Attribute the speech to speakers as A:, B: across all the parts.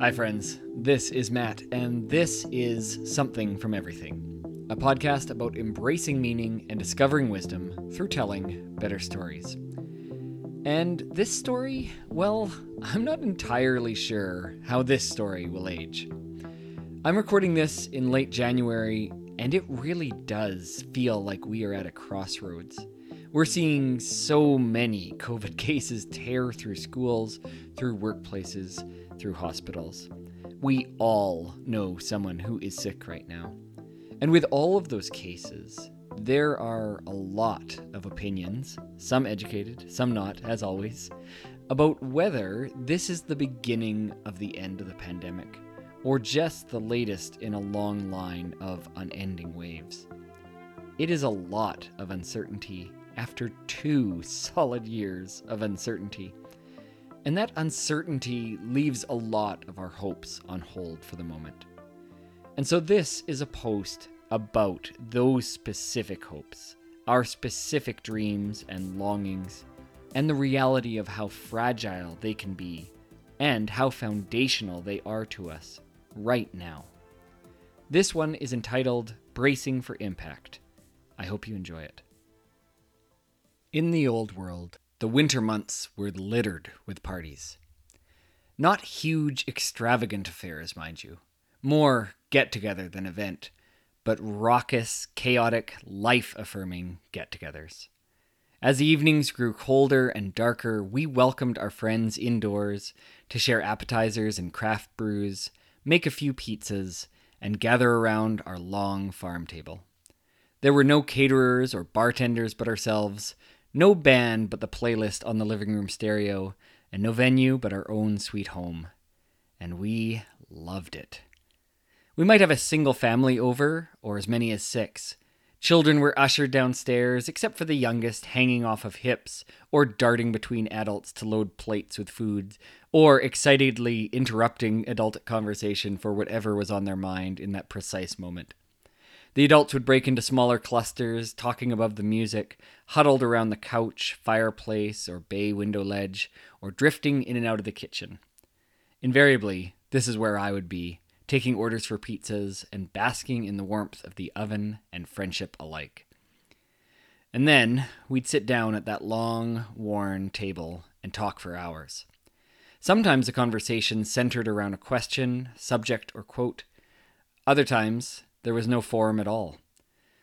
A: Hi, friends. This is Matt, and this is Something from Everything, a podcast about embracing meaning and discovering wisdom through telling better stories. And this story, well, I'm not entirely sure how this story will age. I'm recording this in late January, and it really does feel like we are at a crossroads. We're seeing so many COVID cases tear through schools, through workplaces, through hospitals. We all know someone who is sick right now. And with all of those cases, there are a lot of opinions, some educated, some not, as always, about whether this is the beginning of the end of the pandemic, or just the latest in a long line of unending waves. It is a lot of uncertainty after two solid years of uncertainty. And that uncertainty leaves a lot of our hopes on hold for the moment. And so, this is a post about those specific hopes, our specific dreams and longings, and the reality of how fragile they can be, and how foundational they are to us right now. This one is entitled Bracing for Impact. I hope you enjoy it. In the old world, the winter months were littered with parties. Not huge, extravagant affairs, mind you. More get together than event, but raucous, chaotic, life affirming get togethers. As the evenings grew colder and darker, we welcomed our friends indoors to share appetizers and craft brews, make a few pizzas, and gather around our long farm table. There were no caterers or bartenders but ourselves, no band but the playlist on the living room stereo, and no venue but our own sweet home. And we loved it. We might have a single family over, or as many as six. Children were ushered downstairs, except for the youngest hanging off of hips, or darting between adults to load plates with food, or excitedly interrupting adult conversation for whatever was on their mind in that precise moment. The adults would break into smaller clusters, talking above the music, huddled around the couch, fireplace, or bay window ledge, or drifting in and out of the kitchen. Invariably, this is where I would be, taking orders for pizzas and basking in the warmth of the oven and friendship alike. And then we'd sit down at that long, worn table and talk for hours. Sometimes the conversation centered around a question, subject, or quote. Other times, there was no form at all.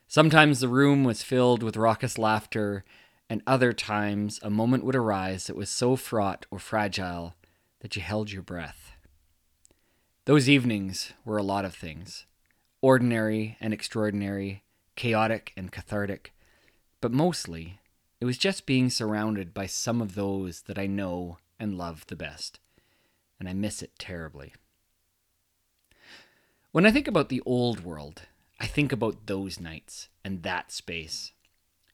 A: Sometimes the room was filled with raucous laughter, and other times a moment would arise that was so fraught or fragile that you held your breath. Those evenings were a lot of things ordinary and extraordinary, chaotic and cathartic, but mostly it was just being surrounded by some of those that I know and love the best, and I miss it terribly. When I think about the old world, I think about those nights and that space.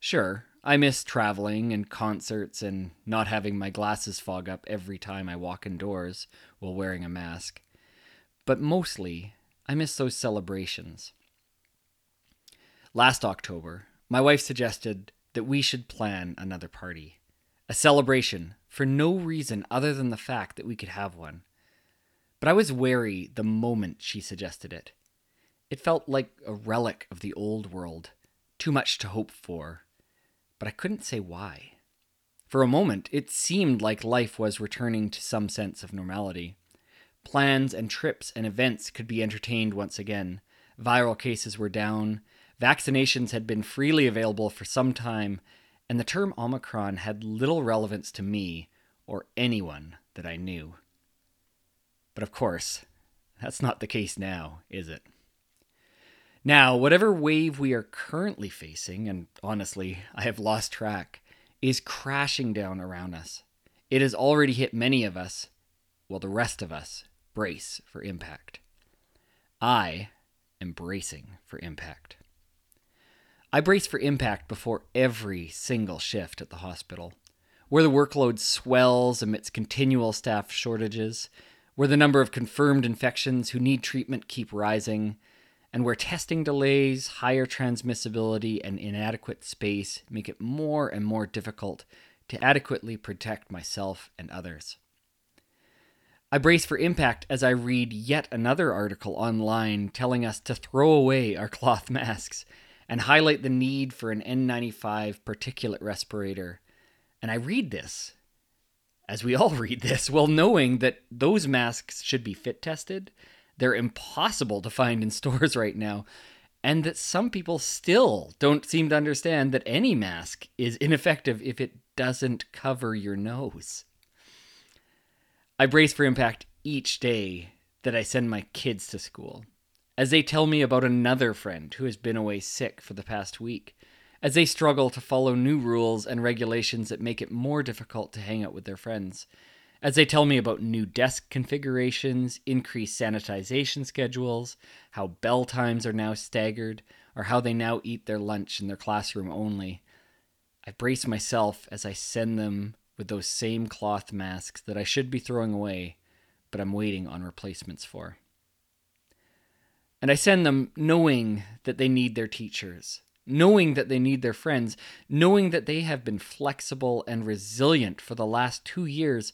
A: Sure, I miss traveling and concerts and not having my glasses fog up every time I walk indoors while wearing a mask. But mostly, I miss those celebrations. Last October, my wife suggested that we should plan another party. A celebration for no reason other than the fact that we could have one. But I was wary the moment she suggested it. It felt like a relic of the old world, too much to hope for, but I couldn't say why. For a moment, it seemed like life was returning to some sense of normality. Plans and trips and events could be entertained once again. Viral cases were down, vaccinations had been freely available for some time, and the term Omicron had little relevance to me or anyone that I knew. But of course, that's not the case now, is it? Now, whatever wave we are currently facing, and honestly, I have lost track, is crashing down around us. It has already hit many of us, while the rest of us brace for impact. I am bracing for impact. I brace for impact before every single shift at the hospital, where the workload swells amidst continual staff shortages where the number of confirmed infections who need treatment keep rising, and where testing delays, higher transmissibility, and inadequate space make it more and more difficult to adequately protect myself and others. I brace for impact as I read yet another article online telling us to throw away our cloth masks and highlight the need for an N95 particulate respirator. And I read this, as we all read this, well knowing that those masks should be fit tested. They're impossible to find in stores right now. And that some people still don't seem to understand that any mask is ineffective if it doesn't cover your nose. I brace for impact each day that I send my kids to school, as they tell me about another friend who has been away sick for the past week, as they struggle to follow new rules and regulations that make it more difficult to hang out with their friends, as they tell me about new desk configurations, increased sanitization schedules, how bell times are now staggered, or how they now eat their lunch in their classroom only. I brace myself as I send them with those same cloth masks that I should be throwing away, but I'm waiting on replacements for. And I send them knowing that they need their teachers, knowing that they need their friends, knowing that they have been flexible and resilient for the last two years,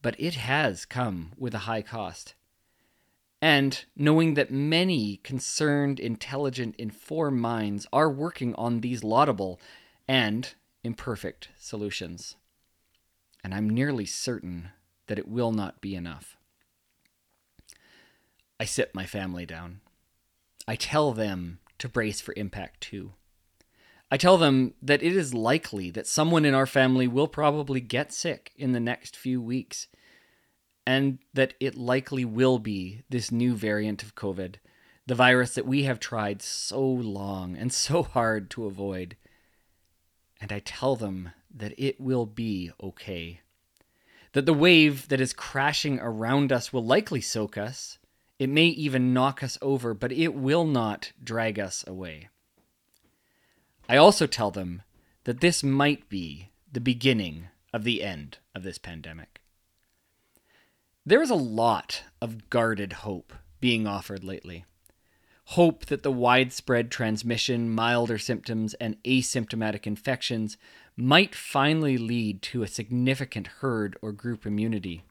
A: but it has come with a high cost. And knowing that many concerned, intelligent, informed minds are working on these laudable and imperfect solutions and I'm nearly certain that it will not be enough. I sit my family down. I tell them to brace for impact too. I tell them that it is likely that someone in our family will probably get sick in the next few weeks, and that it likely will be this new variant of COVID, the virus that we have tried so long and so hard to avoid. And I tell them that it will be okay. That the wave that is crashing around us will likely soak us. It may even knock us over, but it will not drag us away. I also tell them that this might be the beginning of the end of this pandemic. There is a lot of guarded hope being offered lately. Hope that the widespread transmission, milder symptoms, and asymptomatic infections might finally lead to a significant herd or group immunity.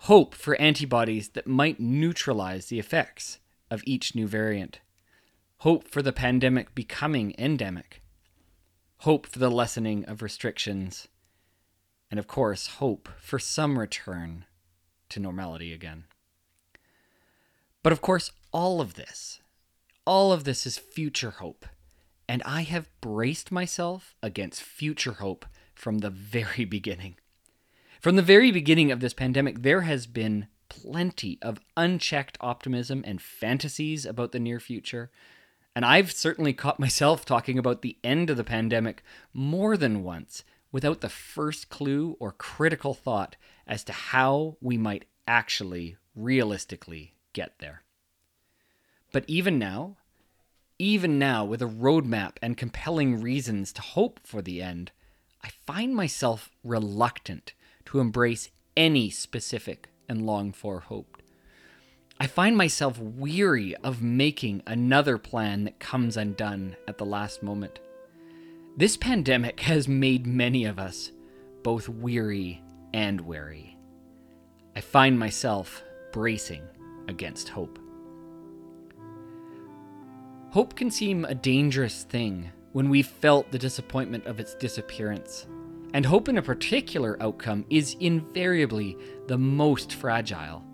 A: Hope for antibodies that might neutralize the effects of each new variant. Hope for the pandemic becoming endemic. Hope for the lessening of restrictions. And of course, hope for some return to normality again. But of course, all of this, all of this is future hope. And I have braced myself against future hope from the very beginning. From the very beginning of this pandemic, there has been plenty of unchecked optimism and fantasies about the near future. And I've certainly caught myself talking about the end of the pandemic more than once without the first clue or critical thought as to how we might actually realistically get there. But even now, even now, with a roadmap and compelling reasons to hope for the end, I find myself reluctant to embrace any specific and longed for hope. I find myself weary of making another plan that comes undone at the last moment. This pandemic has made many of us both weary and wary. I find myself bracing against hope. Hope can seem a dangerous thing when we've felt the disappointment of its disappearance. And hope in a particular outcome is invariably the most fragile.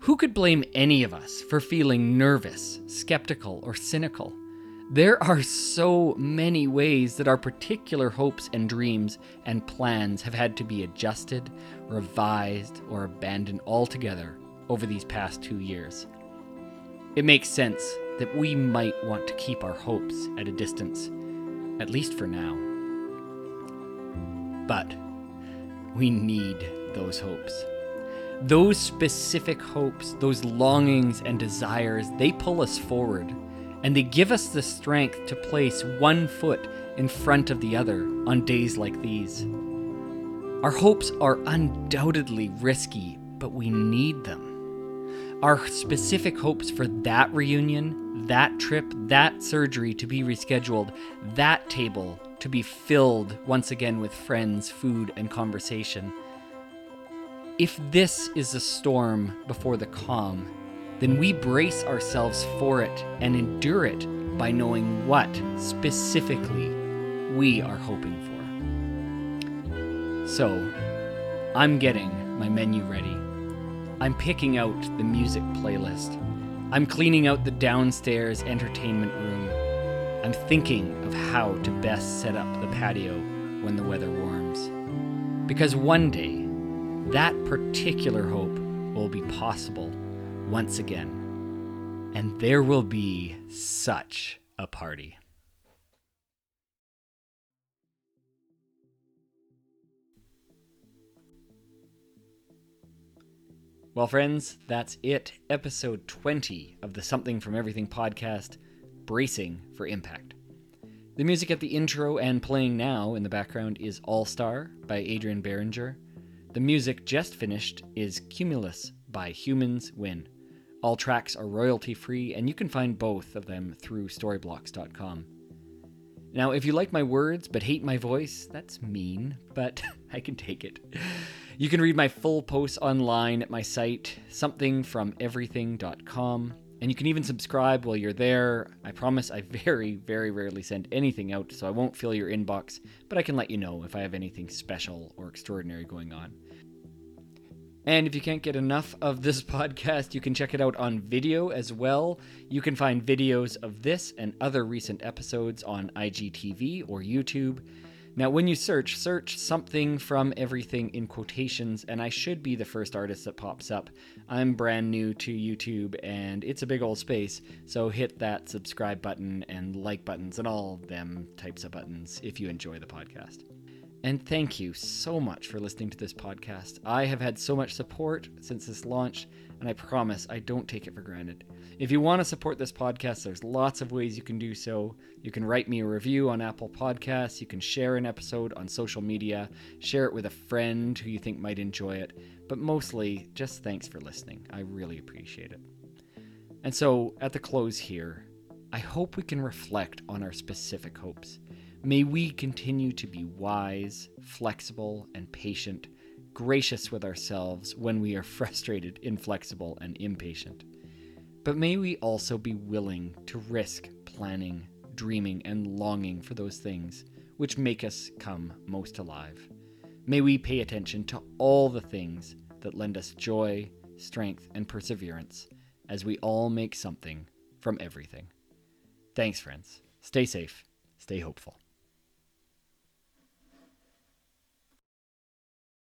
A: Who could blame any of us for feeling nervous, skeptical, or cynical? There are so many ways that our particular hopes and dreams and plans have had to be adjusted, revised, or abandoned altogether over these past two years. It makes sense that we might want to keep our hopes at a distance, at least for now. But we need those hopes. Those specific hopes, those longings and desires, they pull us forward and they give us the strength to place one foot in front of the other on days like these. Our hopes are undoubtedly risky, but we need them. Our specific hopes for that reunion that trip, that surgery to be rescheduled, that table to be filled once again with friends, food, and conversation. If this is the storm before the calm, then we brace ourselves for it and endure it by knowing what specifically we are hoping for. So, I'm getting my menu ready. I'm picking out the music playlist. I'm cleaning out the downstairs entertainment room. I'm thinking of how to best set up the patio when the weather warms. Because one day, that particular hope will be possible once again. And there will be such a party. Well, friends, that's it. Episode 20 of the Something from Everything podcast, Bracing for Impact. The music at the intro and playing now in the background is All Star by Adrian Berenguer. The music just finished is Cumulus by Humans Win. All tracks are royalty free, and you can find both of them through storyblocks.com. Now, if you like my words but hate my voice, that's mean, but I can take it. You can read my full posts online at my site, somethingfromeverything.com, and you can even subscribe while you're there. I promise I very, very rarely send anything out, so I won't fill your inbox, but I can let you know if I have anything special or extraordinary going on. And if you can't get enough of this podcast, you can check it out on video as well. You can find videos of this and other recent episodes on IGTV or YouTube. Now, when you search, search something from everything in quotations, and I should be the first artist that pops up. I'm brand new to YouTube, and it's a big old space, so hit that subscribe button and like buttons and all them types of buttons if you enjoy the podcast. And thank you so much for listening to this podcast. I have had so much support since this launched, and I promise I don't take it for granted. If you want to support this podcast, there's lots of ways you can do so. You can write me a review on Apple Podcasts, you can share an episode on social media, share it with a friend who you think might enjoy it, but mostly just thanks for listening. I really appreciate it. And so, at the close here, I hope we can reflect on our specific hopes. May we continue to be wise, flexible, and patient, gracious with ourselves when we are frustrated, inflexible, and impatient. But may we also be willing to risk planning, dreaming, and longing for those things which make us come most alive. May we pay attention to all the things that lend us joy, strength, and perseverance as we all make something from everything. Thanks, friends. Stay safe, stay hopeful.